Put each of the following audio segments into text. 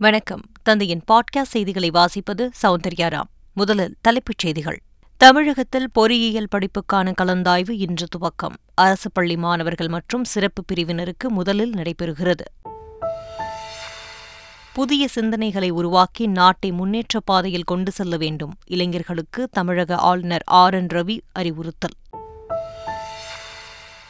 வணக்கம். தந்தையின் பாட்காஸ்ட் செய்திகளை வாசிப்பது சௌந்தர்யாராம் முதலில் தலைப்புச் செய்திகள். தமிழகத்தில் பொறியியல் படிப்புக்கான கலந்தாய்வு இன்று துவக்கம். அரசு பள்ளி மாணவர்கள் மற்றும் சிறப்பு பிரிவினருக்கு முதலில் நடைபெறுகிறது. புதிய சிந்தனைகளை உருவாக்கி நாட்டை முன்னேற்ற பாதையில் கொண்டு செல்ல வேண்டும். இளைஞர்களுக்கு தமிழக ஆளுநர் ஆர். என். ரவி அறிவுறுத்தல்.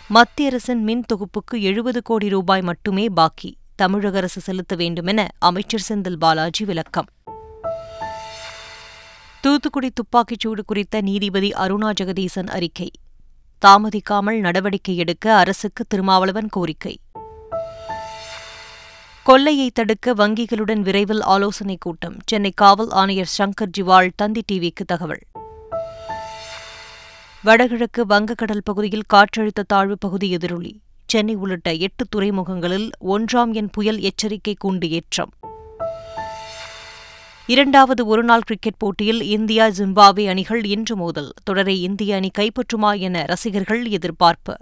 மத்திய அரசின் மின் தொகுப்புக்கு எழுபது கோடி ரூபாய் மட்டுமே பாக்கி. தமிழக அரசு செலுத்த வேண்டுமென அமைச்சர் செந்தில் பாலாஜி விளக்கம். தூத்துக்குடி துப்பாக்கிச்சூடு குறித்த நீதிபதி அருணா ஜெகதீசன் அறிக்கை. தாமதிக்காமல் நடவடிக்கை எடுக்க அரசுக்கு திருமாவளவன் கோரிக்கை. கொள்ளையை தடுக்க வங்கிகளுடன் விரைவில் ஆலோசனைக் கூட்டம். சென்னை காவல் ஆணையர் சங்கர் ஜிவால் தந்தி டிவிக்கு தகவல். வடகிழக்கு வங்கக்கடல் பகுதியில் காற்றழுத்த தாழ்வு பகுதி எதிரொலி. சென்னை உள்ளிட்ட எட்டு துறைமுகங்களில் ஒன்றாம் எண் புயல் எச்சரிக்கை கூண்டு ஏற்றம். இரண்டாவது ஒருநாள் கிரிக்கெட் போட்டியில் இந்தியா ஜிம்பாப்வே அணிகள் இன்று மோதல். தொடரை இந்திய அணி கைப்பற்றுமா என ரசிகர்கள் எதிர்பார்ப்பு.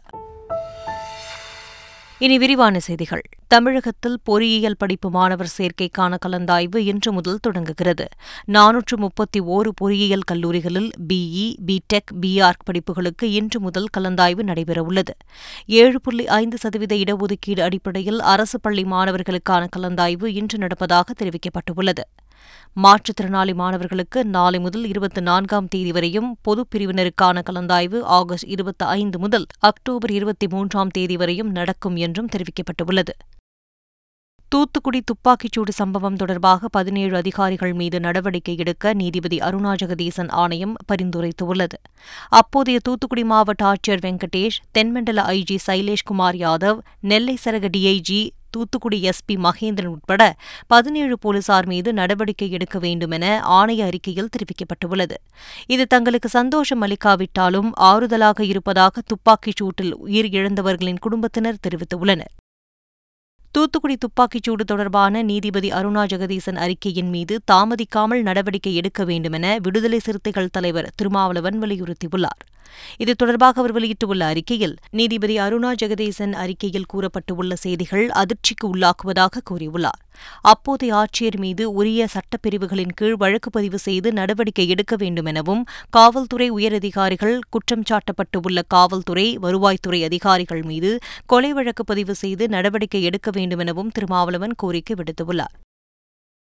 இனி விரிவான செய்திகள். தமிழகத்தில் பொறியியல் படிப்பு மாணவர் சேர்க்கைக்கான கலந்தாய்வு இன்று முதல் தொடங்குகிறது. நானூற்று முப்பத்தி ஓரு பொறியியல் கல்லூரிகளில் பிஇ பிடெக் பிஆர்க் படிப்புகளுக்கு இன்று முதல் கலந்தாய்வு நடைபெறவுள்ளது. ஏழு புள்ளி ஐந்து சதவீத இடஒதுக்கீடு அடிப்படையில் அரசு பள்ளி மாணவர்களுக்கான கலந்தாய்வு இன்று நடப்பதாக தெரிவிக்கப்பட்டுள்ளது. மாற்றுத்திறனாளி மாணவர்களுக்கு நாளை முதல் இருபத்தி நான்காம் தேதி வரையும் பொதுப் பிரிவினருக்கான கலந்தாய்வு ஆகஸ்ட் இருபத்தி ஐந்து முதல் அக்டோபர் இருபத்தி மூன்றாம் தேதி வரையும் நடக்கும் என்றும் தெரிவிக்கப்பட்டுள்ளது. தூத்துக்குடி துப்பாக்கிச்சூடு சம்பவம் தொடர்பாக பதினேழு அதிகாரிகள் மீது நடவடிக்கை எடுக்க நீதிபதி அருணா ஜெகதீசன் ஆணையம் பரிந்துரைத்துள்ளது. அப்போதைய தூத்துக்குடி மாவட்ட ஆட்சியர் வெங்கடேஷ் தென்மண்டல ஐஜி சைலேஷ்குமார் யாதவ் நெல்லை சரக டிஐஜி தூத்துக்குடி எஸ்பி மகேந்திரன் உட்பட பதினேழு போலீசார் மீது நடவடிக்கை எடுக்க வேண்டுமென ஆணைய அறிக்கையில் தெரிவிக்கப்பட்டுள்ளது. இது தங்களுக்கு சந்தோஷம் அளிக்காவிட்டாலும் ஆறுதலாக இருப்பதாக துப்பாக்கிச் சூட்டில் உயிரிழந்தவர்களின் குடும்பத்தினர் தெரிவித்துள்ளனர். தூத்துக்குடி துப்பாக்கிச்சூடு தொடர்பான நீதிபதி அருணா ஜெகதீசன் அறிக்கையின் மீது தாமதிக்காமல் நடவடிக்கை எடுக்க வேண்டுமென விடுதலை சிறுத்தைகள் தலைவர் திருமாவளவன் வலியுறுத்தியுள்ளார். இது தொடர்பாக அவர் வெளியிட்டுள்ள அறிக்கையில் நீதிபதி அருணா ஜெகதேசன் அறிக்கையில் கூறப்பட்டுள்ள செய்திகள் அதிர்ச்சிக்கு உள்ளாக்குவதாக கூறியுள்ளார். அப்போதைய ஆட்சியர் மீது உரிய சட்டப்பிரிவுகளின் கீழ் வழக்கு பதிவு செய்து நடவடிக்கை எடுக்க வேண்டுமெனவும் காவல்துறை உயரதிகாரிகள் குற்றம் சாட்டப்பட்டுள்ள காவல்துறை வருவாய்த்துறை அதிகாரிகள் மீது கொலை வழக்கு பதிவு செய்து நடவடிக்கை எடுக்க வேண்டுமெனவும் திருமாவளவன் கோரிக்கை விடுத்துள்ளார்.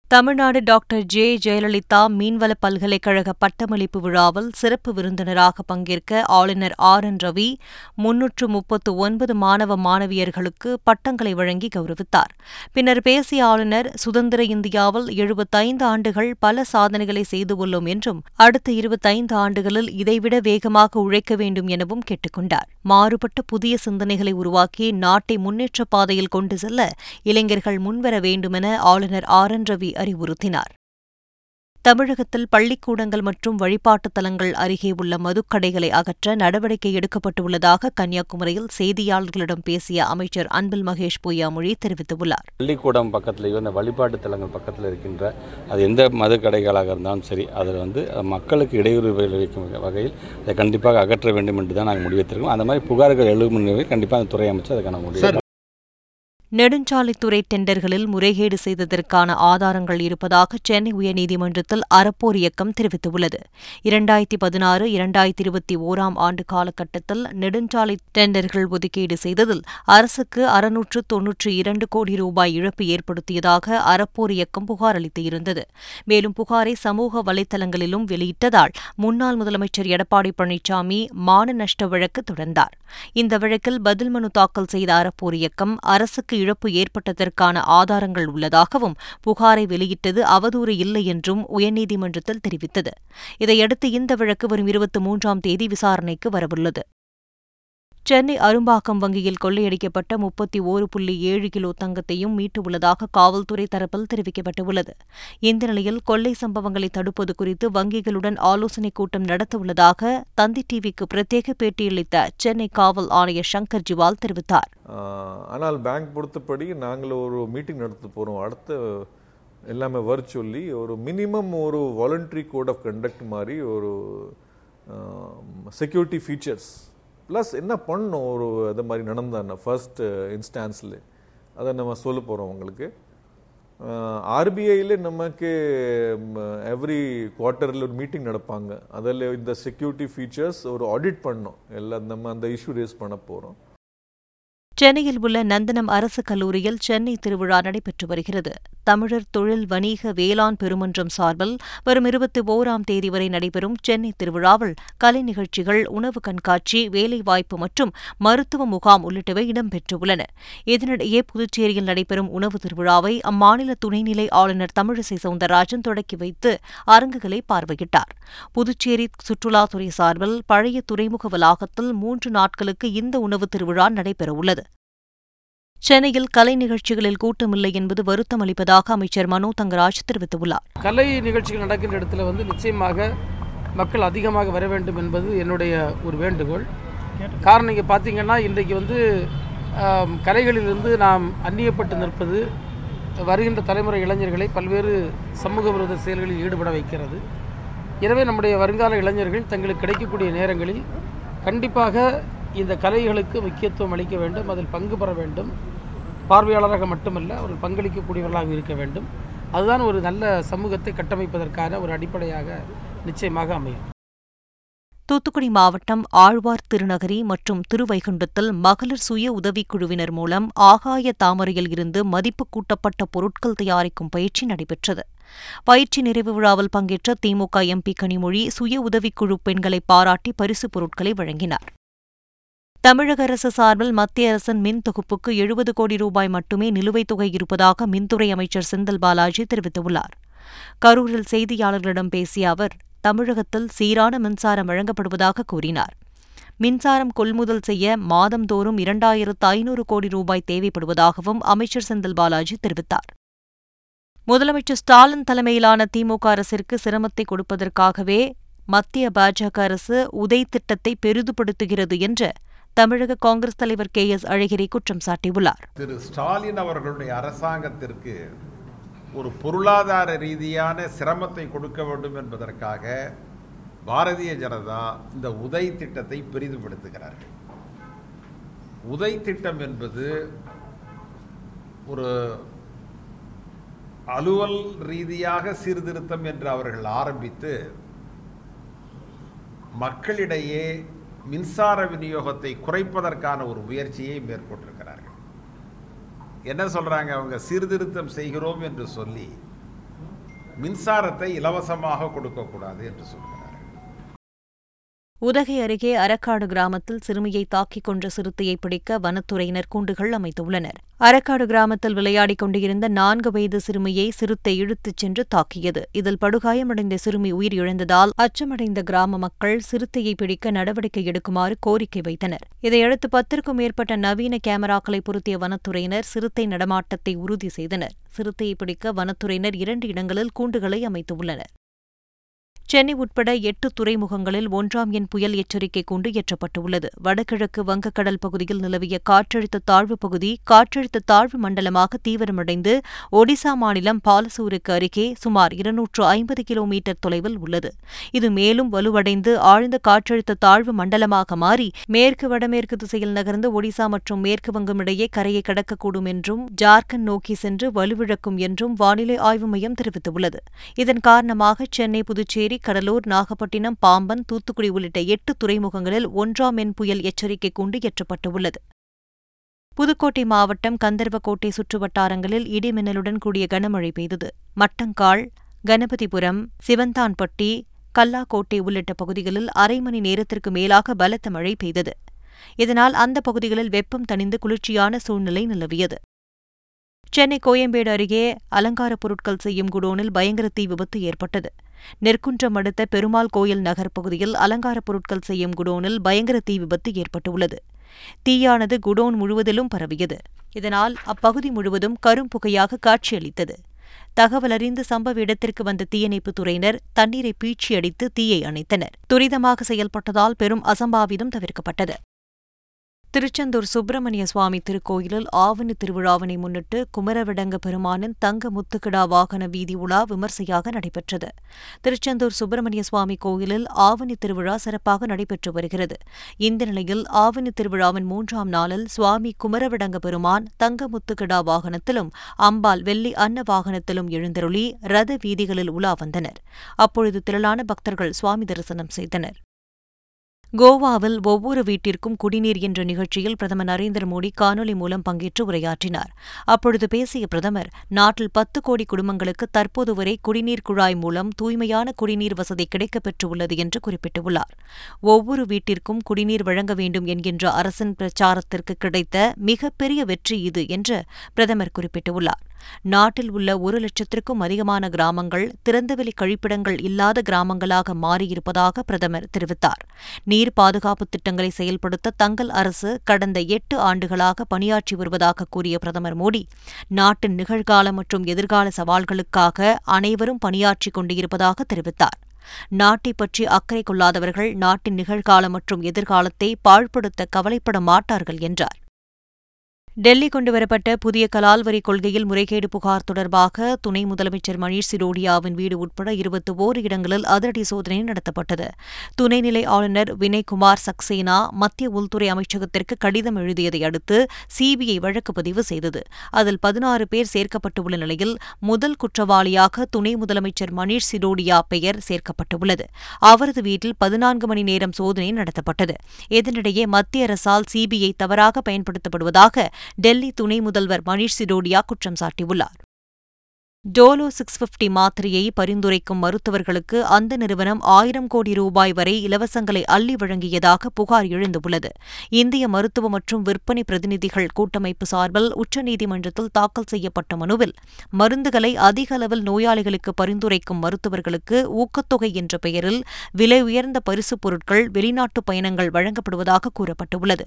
Tamil Nadu doctor J. ஜெயலலிதா மீன்வள பல்கலைக்கழக பட்டமளிப்பு விழாவில் சிறப்பு விருந்தினராக பங்கேற்க ஆளுநர் ஆர். என். ரவி முன்னூற்று முப்பத்து ஒன்பது மாணவ மாணவியர்களுக்கு பட்டங்களை வழங்கி கௌரவித்தார். பின்னர் பேசிய ஆளுநர் சுதந்திர இந்தியாவில் எழுபத்தைந்து ஆண்டுகள் பல சாதனைகளை செய்துள்ளோம் என்றும் அடுத்த இருபத்தைந்து ஆண்டுகளில் இதைவிட வேகமாக உழைக்க வேண்டும் எனவும் கேட்டுக்கொண்டார். மாறுபட்ட புதிய சிந்தனைகளை உருவாக்கி நாட்டை முன்னேற்ற பாதையில் கொண்டு செல்ல இளைஞர்கள் முன்வர வேண்டுமென ஆளுநர் ஆர். என். ரவி அறிவுறுத்தினார். தமிழகத்தில் பள்ளிக்கூடங்கள் மற்றும் வழிபாட்டுத் தலங்கள் அருகே உள்ள மதுக்கடைகளை அகற்ற நடவடிக்கை எடுக்கப்பட்டுள்ளதாக கன்னியாகுமரியில் செய்தியாளர்களிடம் பேசிய அமைச்சர் அன்பில் மகேஷ் பொய்யாமொழி தெரிவித்துள்ளார். பள்ளிக்கூடம் பக்கத்திலேயோ இந்த வழிபாட்டு தலங்கள் பக்கத்தில் இருக்கின்ற அது எந்த மதுக்கடைகளாக இருந்தாலும் சரி அதில் வந்து மக்களுக்கு இடையூறு விளைவிக்கும் வகையில் அதை கண்டிப்பாக அகற்ற வேண்டும் என்று தான் நாங்கள் முடிவெடுத்திருக்கோம். அந்த மாதிரி புகார்கள் எழுகும் கண்டிப்பாக அந்த துறை அமைச்சர் அதுக்கான முடிவு நெடுஞ்சாலைத்துறை டெண்டர்களில் முறைகேடு செய்ததற்கான ஆதாரங்கள் இருப்பதாக சென்னை உயர்நீதிமன்றத்தில் அறப்போர் இயக்கம் தெரிவித்துள்ளது. இரண்டாயிரத்தி பதினாறு இரண்டாயிரத்தி இருபத்தி ஓராம் ஆண்டு காலகட்டத்தில் நெடுஞ்சாலை டெண்டர்கள் ஒதுக்கீடு செய்ததில் அரசுக்கு அறுநூற்று தொன்னூற்று இரண்டு கோடி ரூபாய் இழப்பு ஏற்படுத்தியதாக அறப்போர் இயக்கம் புகார் அளித்திருந்தது. மேலும் புகாரை சமூக வலைதளங்களிலும் வெளியிட்டதால் முன்னாள் முதலமைச்சர் எடப்பாடி பழனிசாமி மான நஷ்ட வழக்கு தொடர்ந்தார். இந்த வழக்கில் பதில் மனு தாக்கல் செய்த அறப்போர் இயக்கம் அரசுக்கு இழப்பு ஏற்பட்டதற்கான ஆதாரங்கள் உள்ளதாகவும் புகாரை வெளியிட்டது அவதூறு இல்லை என்றும் உயர்நீதிமன்றத்தில் தெரிவித்தது. இதையடுத்து இந்த வழக்கு வரும் இருபத்தி மூன்றாம் தேதி விசாரணைக்கு வரவுள்ளது. சென்னை அரும்பாக்கம் வங்கியில் கொள்ளையடிக்கப்பட்ட முப்பத்தி ஓரு புள்ளி ஏழு கிலோ தங்கத்தையும் மீட்டுள்ளதாக காவல்துறை தரப்பில் தெரிவிக்கப்பட்டுள்ளது. இந்த நிலையில் கொள்ளை சம்பவங்களை தடுப்பது குறித்து வங்கிகளுடன் ஆலோசனைக் கூட்டம் நடத்தவுள்ளதாக தந்தி டிவிக்கு பிரத்யேக பேட்டியளித்த சென்னை காவல் ஆணையர் சங்கர் ஜிவால் தெரிவித்தார். ஆனால் பேங்க் பொறுத்தபடி நாங்கள் ஒரு மீட்டிங் நடத்த போகிறோம் அடுத்த எல்லாமே வர்ச்சுவலி ஒரு மினிமம் ஒரு வாலண்டரி கோட் ஆஃப் கண்டக்ட் மாதிரி ஒரு செக்யூரிட்டி ஃபீச்சர்ஸ் ப்ளஸ் என்ன பண்ணணும் ஒரு அது மாதிரி நடந்தான? ஃபர்ஸ்ட் இன்ஸ்டான்ஸில் அதை நம்ம சொல்ல போகிறோம் உங்களுக்கு. ஆர்பிஐயில் நமக்கு எவ்ரி குவார்ட்டரில் ஒரு மீட்டிங் நடப்பாங்க. அதில் இந்த செக்யூரிட்டி ஃபீச்சர்ஸ் ஒரு ஆடிட் பண்ணோம். எல்லாம் நம்ம அந்த இஷ்யூ ரேஸ் பண்ண போகிறோம் சென்னையில் உள்ள நந்தனம் அரசு கல்லூரியில் சென்னை திருவிழா நடைபெற்று வருகிறது. தமிழர் தொழில் வணிக வேளாண் பெருமன்றம் சார்பில் வரும் இருபத்தி ஓராம் தேதி வரை நடைபெறும் சென்னை திருவிழாவில் கலை நிகழ்ச்சிகள் உணவு கண்காட்சி வேலைவாய்ப்பு மற்றும் மருத்துவ முகாம் உள்ளிட்டவை இடம்பெற்றுள்ளன. இதனிடையே புதுச்சேரியில் நடைபெறும் உணவு திருவிழாவை அம்மாநில துணைநிலை ஆளுநர் தமிழிசை சவுந்தரராஜன் தொடக்கி வைத்து அரங்குகளை பார்வையிட்டார். புதுச்சேரி சுற்றுலாத்துறை சார்பில் பழைய துறைமுக வளாகத்தில் மூன்று நாட்களுக்கு இந்த உணவு திருவிழா நடைபெறவுள்ளது. சென்னையில் கலை நிகழ்ச்சிகளில் கூட்டமில்லை என்பது வருத்தம் அளிப்பதாக அமைச்சர் மனோ தங்கராஜ் தெரிவித்துள்ளார். கலை நிகழ்ச்சிகள் நடக்கின்ற இடத்துல வந்து நிச்சயமாக மக்கள் அதிகமாக வர வேண்டும் என்பது என்னுடைய ஒரு வேண்டுகோள். காரணம் இங்கே பார்த்தீங்கன்னா இன்றைக்கு வந்து கலைகளிலிருந்து நாம் அந்நியப்பட்டு நிற்பது வருகின்ற தலைமுறை இளைஞர்களை பல்வேறு சமூக விரோத செயல்களில் ஈடுபட வைக்கிறது. எனவே நம்முடைய வருங்கால இளைஞர்கள் தங்களுக்கு கிடைக்கக்கூடிய நேரங்களில் கண்டிப்பாக இந்த கலைகளுக்கு முக்கியத்துவம் அளிக்க வேண்டும் அதில் பங்கு பெற வேண்டும். பார்வையாளராக மட்டுமல்ல அவர்கள் பங்களிக்கக்கூடியவர்களாக இருக்க வேண்டும். அதுதான் ஒரு நல்ல சமூகத்தை கட்டமைப்பதற்கான ஒரு அடிப்படையாக நிச்சயமாக அமையும். தூத்துக்குடி மாவட்டம் ஆழ்வார் திருநகரி மற்றும் திருவைகுண்டத்தில் மகளிர் சுய உதவிக்குழுவினர் மூலம் ஆகாய தாமரையில் இருந்து மதிப்பு கூட்டப்பட்ட பொருட்கள் தயாரிக்கும் பயிற்சி நடைபெற்றது. பயிற்சி நிறைவு விழாவில் பங்கேற்ற திமுக எம்பி கனிமொழி சுய உதவிக்குழு பெண்களை பாராட்டி பரிசுப் பொருட்களை வழங்கினார். தமிழக அரசு சார்பில் மத்திய அரசின் மின் தொகுப்புக்கு எழுபது கோடி ரூபாய் மட்டுமே நிலுவைத் தொகை இருப்பதாக மின்துறை அமைச்சர் செந்தில் பாலாஜி தெரிவித்துள்ளார். கரூரில் செய்தியாளர்களிடம் பேசிய அவர் தமிழகத்தில் சீரான மின்சாரம் வழங்கப்படுவதாக கூறினார். மின்சாரம் கொள்முதல் செய்ய மாதந்தோறும் இரண்டாயிரத்து ஐநூறு கோடி ரூபாய் தேவைப்படுவதாகவும் அமைச்சர் செந்தில் பாலாஜி தெரிவித்தார். முதலமைச்சர் ஸ்டாலின் தலைமையிலான திமுக அரசிற்கு சிரமத்தை கொடுப்பதற்காகவே மத்திய பாஜக அரசு உதை திட்டத்தை பெரிதுபடுத்துகிறது என்று தமிழக காங்கிரஸ் தலைவர் கே எஸ் அழகிரி குற்றம் சாட்டியுள்ளார். திரு ஸ்டாலின் அவர்களுடைய அரசாங்கத்திற்கு ஒரு பொருளாதார ரீதியான சிரமத்தை கொடுக்க வேண்டும் என்பதற்காக பாரதிய ஜனதா இந்த உதய் திட்டத்தை பெரிதுபடுத்துகிறார்கள். உதய் திட்டம் என்பது ஒரு அலுவல் ரீதியாக சீர்திருத்தம் என்று அவர்கள் ஆரம்பித்து மக்களிடையே மின்சார விநியோகத்தை குறைப்பதற்கான ஒரு முயற்சியை மேற்கொண்டிருக்கிறார்கள். என்ன சொல்கிறாங்க அவங்க? சீர்திருத்தம் செய்கிறோம் என்று சொல்லி மின்சாரத்தை இலவசமாக கொடுக்கக்கூடாது என்று சொல்கிறார் உதகை அருகே அரக்காடு கிராமத்தில் சிறுமியை தாக்கிக் கொன்ற சிறுத்தையை பிடிக்க வனத்துறையினர் கூண்டுகள் அமைத்துள்ளனர். அரக்காடு கிராமத்தில் விளையாடிக் கொண்டிருந்த நான்கு வயது சிறுமியை சிறுத்தை இழுத்துச் சென்று தாக்கியது. இதில் படுகாயமடைந்த சிறுமி உயிரிழந்ததால் அச்சமடைந்த கிராம மக்கள் சிறுத்தையை பிடிக்க நடவடிக்கை எடுக்குமாறு கோரிக்கை வைத்தனர். இதையடுத்து பத்திற்கும் மேற்பட்ட நவீன கேமராக்களை பொருத்திய வனத்துறையினர் சிறுத்தை நடமாட்டத்தை உறுதி செய்தனர். சிறுத்தையை பிடிக்க வனத்துறையினர் இரண்டு இடங்களில் கூண்டுகளை அமைத்துள்ளனர். சென்னை உட்பட எட்டு துறைமுகங்களில் ஒன்றாம் எண் புயல் எச்சரிக்கை கூண்டு ஏற்றப்பட்டுள்ளது வடகிழக்கு வங்கக்கடல் பகுதியில் நிலவிய காற்றழுத்த தாழ்வு பகுதி காற்றழுத்த தாழ்வு மண்டலமாக தீவிரமடைந்து ஒடிசா மாநிலம் பாலசூருக்கு அருகே சுமார் இருநூற்று ஐம்பது கிலோமீட்டர் தொலைவில் உள்ளது. இது மேலும் வலுவடைந்து ஆழ்ந்த காற்றழுத்த தாழ்வு மண்டலமாக மாறி மேற்கு வடமேற்கு திசையில் நகர்ந்து ஒடிசா மற்றும் மேற்கு வங்கம் இடையே கரையை கடக்கக்கூடும் என்றும் ஜார்க்கண்ட் நோக்கி சென்று வலுவிழக்கும் என்றும் வானிலை ஆய்வு மையம் தெரிவித்துள்ளது. இதன் காரணமாக சென்னை புதுச்சேரி கடலூர் நாகப்பட்டினம் பாம்பன் தூத்துக்குடி உள்ளிட்ட எட்டு துறைமுகங்களில் ஒன்றாம் எண் புயல் எச்சரிக்கை கூண்டு ஏற்றப்பட்டுள்ளது புதுக்கோட்டை மாவட்டம் கந்தர்வக்கோட்டை சுற்றுவட்டாரங்களில் இடிமின்னலுடன் கூடிய கனமழை பெய்தது. மட்டங்கால் கணபதிபுரம் சிவந்தான்பட்டி கல்லாக்கோட்டை உள்ளிட்ட பகுதிகளில் அரை மணி நேரத்திற்கு மேலாக பலத்த மழை பெய்தது. இதனால் அந்த பகுதிகளில் வெப்பம் தணிந்து குளிர்ச்சியான சூழ்நிலை நிலவியது. சென்னை கோயம்பேடு அருகே அலங்கார பொருட்கள் செய்யும் குடோனில் பயங்கர தீ விபத்து ஏற்பட்டது. நெற்குன்றம் அடுத்த பெருமாள் கோயில் நகர் பகுதியில் அலங்கார பொருட்கள் செய்யும் குடோனில் பயங்கர தீ விபத்து ஏற்பட்டுள்ளது. தீயானது குடோன் முழுவதிலும் பரவியது. இதனால் அப்பகுதி முழுவதும் கரும்புகையாக காட்சியளித்தது. தகவல் அறிந்து சம்பவ இடத்திற்கு வந்த தீயணைப்புத் துறையினர் தண்ணீரை பீச்சி அடித்து தீயை அணைத்தனர். துரிதமாக செயல்பட்டதால் பெரும் அசம்பாவிதம் தவிர்க்கப்பட்டது. திருச்செந்தூர் சுப்பிரமணிய சுவாமி திருக்கோயிலில் ஆவணி திருவிழாவினை முன்னிட்டு குமரவிடங்க பெருமானின் தங்க முத்துக்கிடா வாகன வீதி உலா விமர்சையாக நடைபெற்றது. திருச்செந்தூர் சுப்பிரமணிய சுவாமி கோயிலில் ஆவணி திருவிழா சிறப்பாக நடைபெற்று வருகிறது. இந்த நிலையில் ஆவணி திருவிழாவின் மூன்றாம் நாளில் சுவாமி குமரவிடங்க பெருமான் தங்க முத்துக்கிடா வாகனத்திலும் அம்பாள் வெள்ளி அன்ன வாகனத்திலும் எழுந்தருளி ரத வீதிகளில் உலா வந்தனர். அப்பொழுது திரளான பக்தர்கள் சுவாமி தரிசனம் செய்தனர். கோவாவில் ஒவ்வொரு வீட்டிற்கும் குடிநீர் என்ற நிகழ்ச்சியில் பிரதமர் நரேந்திர மோடி காணொலி மூலம் பங்கேற்று உரையாற்றினார். அப்பொழுது பேசிய பிரதமர் நாட்டில் பத்து கோடி குடும்பங்களுக்கு தற்போது வரை குடிநீர் குழாய் மூலம் தூய்மையான குடிநீர் வசதி கிடைக்கப்பெற்று உள்ளது என்று குறிப்பிட்டுள்ளார். ஒவ்வொரு வீட்டிற்கும் குடிநீர் வழங்க வேண்டும் என்கின்ற அரசின் பிரச்சாரத்திற்கு கிடைத்த மிகப்பெரிய வெற்றி இது என்று பிரதமர் குறிப்பிட்டுள்ளார். நாட்டில் உள்ள ஒரு லட்சத்திற்கும் அதிகமான கிராமங்கள் திறந்தவெளி கழிப்பிடங்கள் இல்லாத கிராமங்களாக மாறியிருப்பதாக பிரதமர் தெரிவித்தார். நீர் பாதுகாப்பு திட்டங்களை செயல்படுத்த தங்கள் அரசு கடந்த எட்டு ஆண்டுகளாக பணியாற்றி வருவதாக கூறிய பிரதமர் மோடி நாட்டின் நிகழ்கால மற்றும் எதிர்கால சவால்களுக்காக அனைவரும் பணியாற்றிக் கொண்டிருப்பதாக தெரிவித்தார். நாட்டை பற்றி அக்கறை கொள்ளாதவர்கள் நாட்டின் நிகழ்கால மற்றும் எதிர்காலத்தை பாழ்படுத்த கவலைப்பட மாட்டார்கள் என்றார். டெல்லி கொண்டுவரப்பட்ட புதிய கலால் வரி கொள்கையில் முறைகேடு புகார் தொடர்பாக துணை முதலமைச்சர் மணீஷ் சிரோடியாவின் வீடு உட்பட இருபத்தி ஓரு இடங்களில் அதிரடி சோதனை நடத்தப்பட்டது. துணைநிலை ஆளுநர் வினய்குமார் சக்சேனா மத்திய உள்துறை அமைச்சகத்திற்கு கடிதம் எழுதியதை அடுத்து சிபிஐ வழக்கு பதிவு செய்தது. அதில் பதினாறு பேர் சேர்க்கப்பட்டுள்ள நிலையில் முதல் குற்றவாளியாக துணை முதலமைச்சர் மணீஷ் சிரோடியா பெயர் சேர்க்கப்பட்டுள்ளது. அவரது வீட்டில் பதினான்கு மணி நேரம் சோதனை நடத்தப்பட்டது. இதனிடையே மத்திய அரசால் சிபிஐ தவறாக பயன்படுத்தப்படுவதாக டெல்லி துணை முதல்வர் மணீஷ் சிடோடியா குற்றம் சாட்டியுள்ளார். டோலோ சிக்ஸ் பிப்டி மாத்திரையை பரிந்துரைக்கும் மருத்துவர்களுக்கு அந்த நிறுவனம் ஆயிரம் கோடி ரூபாய் வரை இலவசங்களை அள்ளி வழங்கியதாக புகார் எழுந்துள்ளது. இந்திய மருத்துவ மற்றும் விற்பனை பிரதிநிதிகள் கூட்டமைப்பு சார்பில் உச்சநீதிமன்றத்தில் தாக்கல் செய்யப்பட்ட மனுவில் மருந்துகளை அதிக அளவில் நோயாளிகளுக்கு பரிந்துரைக்கும் மருத்துவர்களுக்கு ஊக்கத்தொகை என்ற பெயரில் விலை உயர்ந்த பரிசுப் பொருட்கள் வெளிநாட்டு பயணங்கள் வழங்கப்படுவதாக கூறப்பட்டுள்ளது.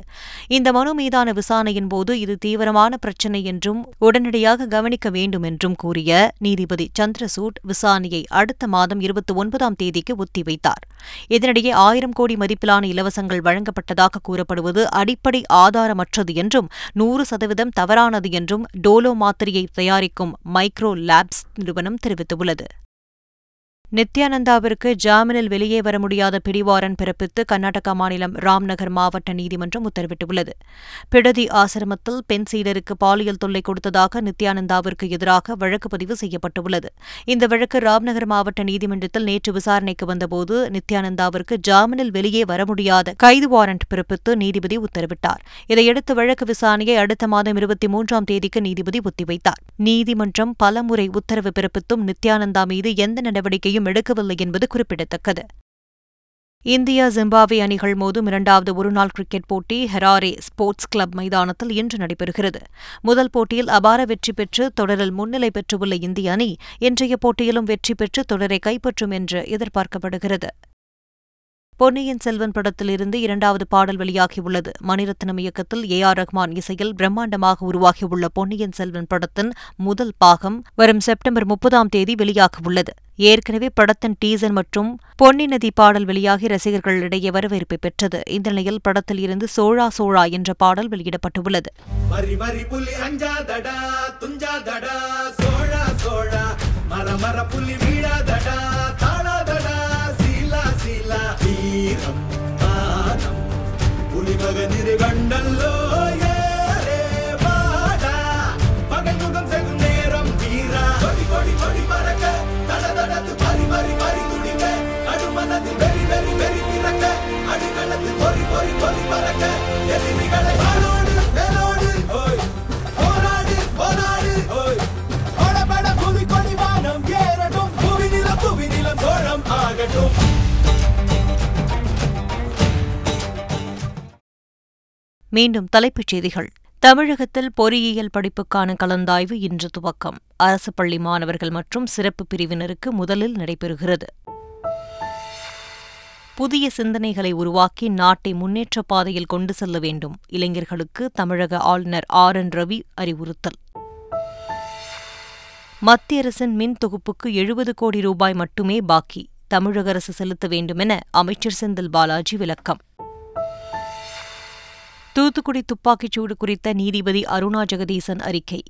இந்த மனு மீதான விசாரணையின் போது இது தீவிரமான பிரச்சினை என்றும் உடனடியாக கவனிக்க வேண்டும் என்றும் கூறிய நீதிபதி சந்திரசூட் விசாரணையை அடுத்த மாதம் இருபத்தி ஒன்பதாம் தேதிக்கு ஒத்திவைத்தார். இதனிடையே ஆயிரம் கோடி மதிப்பிலான இலவசங்கள் வழங்கப்பட்டதாக கூறப்படுவது அடிப்படை ஆதாரமற்றது என்றும் நூறு சதவீதம் தவறானது என்றும் டோலோ மாத்திரையை தயாரிக்கும் மைக்ரோ லேப்ஸ் நிறுவனம் தெரிவித்துள்ளது. நித்யானந்தாவிற்கு ஜாமீனில் வெளியே வர முடியாத பிடிவாரன் பிறப்பித்து கர்நாடக மாநிலம் ராம்நகர் மாவட்ட நீதிமன்றம் உத்தரவிட்டுள்ளது. பிடதி ஆசிரமத்தில் பெண் சீடருக்கு பாலியல் தொல்லை கொடுத்ததாக நித்யானந்தாவிற்கு எதிராக வழக்கு பதிவு செய்யப்பட்டுள்ளது. இந்த வழக்கு ராம்நகர் மாவட்ட நீதிமன்றத்தில் நேற்று விசாரணைக்கு வந்தபோது நித்யானந்தாவிற்கு ஜாமீனில் வெளியே வர முடியாத கைது வாரண்ட் பிறப்பித்து நீதிபதி உத்தரவிட்டார். இதையடுத்து வழக்கு விசாரணையை அடுத்த மாதம் இருபத்தி மூன்றாம் தேதிக்கு நீதிபதி ஒத்திவைத்தார். நீதிமன்றம் பலமுறை உத்தரவு பிறப்பித்தும் நித்யானந்தா மீது எந்த நடவடிக்கையும் எதையும் எடுக்கவில்லை என்பது குறிப்பிடத்தக்கது. இந்தியா ஜிம்பாப்வே அணிகள் மோதும் இரண்டாவது ஒருநாள் கிரிக்கெட் போட்டி ஹெராரே ஸ்போர்ட்ஸ் கிளப் மைதானத்தில் இன்று நடைபெறுகிறது. முதல் போட்டியில் அபார வெற்றி பெற்று தொடரில் முன்னிலை பெற்றுள்ள இந்திய அணி இன்றைய போட்டியிலும் வெற்றி பெற்று தொடரை கைப்பற்றும் என்று எதிர்பார்க்கப்படுகிறது. பொன்னியின் செல்வன் படத்திலிருந்து இரண்டாவது பாடல் வெளியாகியுள்ளது. மணிரத்னம் இயக்கத்தில் ஏ ஆர் ரஹ்மான் இசையில் பிரம்மாண்டமாக உருவாகியுள்ள பொன்னியின் செல்வன் படத்தின் முதல் பாகம் வரும் செப்டம்பர் முப்பதாம் தேதி வெளியாகவுள்ளது. ஏற்கனவே படத்தின் டீசர் மற்றும் பொன்னி நதி பாடல் வெளியாகி ரசிகர்களிடையே வரவேற்பு பெற்றது. இந்த நிலையில் படத்தில் இருந்து சோழா சோழா என்ற பாடல் வெளியிடப்பட்டுள்ளது. சோழா சோழா மர மர புலி வீழாதடா வீரம் மானம் புலி மகனிரு கண்டல்லோ முகம் செகும் நேரம் வீரா. கொடி கொடி கொடி மறக்க தட தடத்து பறி பறி பறி மீண்டும் தலைப்புச் செய்திகள். தமிழகத்தில் பொறியியல் படிப்புக்கான கலந்தாய்வு இன்று துவக்கம். அரசு பள்ளி மாணவர்கள் மற்றும் சிறப்பு பிரிவினருக்கு முதலில் நடைபெறுகிறது. புதிய சிந்தனைகளை உருவாக்கி நாட்டை முன்னேற்ற பாதையில் கொண்டு செல்ல வேண்டும். இளைஞர்களுக்கு தமிழக ஆளுநர் ஆர். என். ரவி அறிவுறுத்தல். மத்திய அரசின் மின் தொகுப்புக்கு எழுபது கோடி ரூபாய் மட்டுமே பாக்கி. தமிழக அரசு செலுத்த வேண்டுமென அமைச்சர் செந்தில் பாலாஜி விளக்கம். தூத்துக்குடி துப்பாக்கிச்சூடு குறித்த நீதிபதி அருணா ஜெகதீசன் அறிக்கை.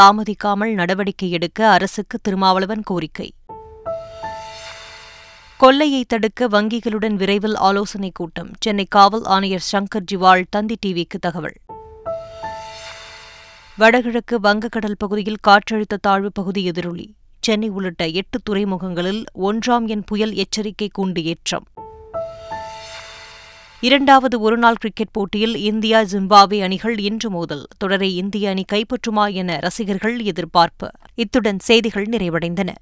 தாமதிக்காமல் நடவடிக்கை எடுக்க அரசுக்கு திருமாவளவன் கோரிக்கை. கொள்ளையை தடுக்க வங்கிகளுடன் விரைவில் ஆலோசனைக் கூட்டம். சென்னை காவல் ஆணையர் சங்கர் ஜிவால் தந்தி டிவிக்கு தகவல். வடகிழக்கு வங்கக்கடல் பகுதியில் காற்றழுத்த தாழ்வு பகுதி எதிரொலி. சென்னை உள்ளிட்ட எட்டு துறைமுகங்களில் ஒன்றாம் எண் புயல் எச்சரிக்கை கூண்டு ஏற்றம். இரண்டாவது ஒருநாள் கிரிக்கெட் போட்டியில் இந்தியா ஜிம்பாவே அணிகள் இன்று மோதல். தொடரை இந்திய அணி கைப்பற்றுமா என ரசிகர்கள் எதிர்பார்ப்பு. இத்துடன் செய்திகள் நிறைவடைந்தன.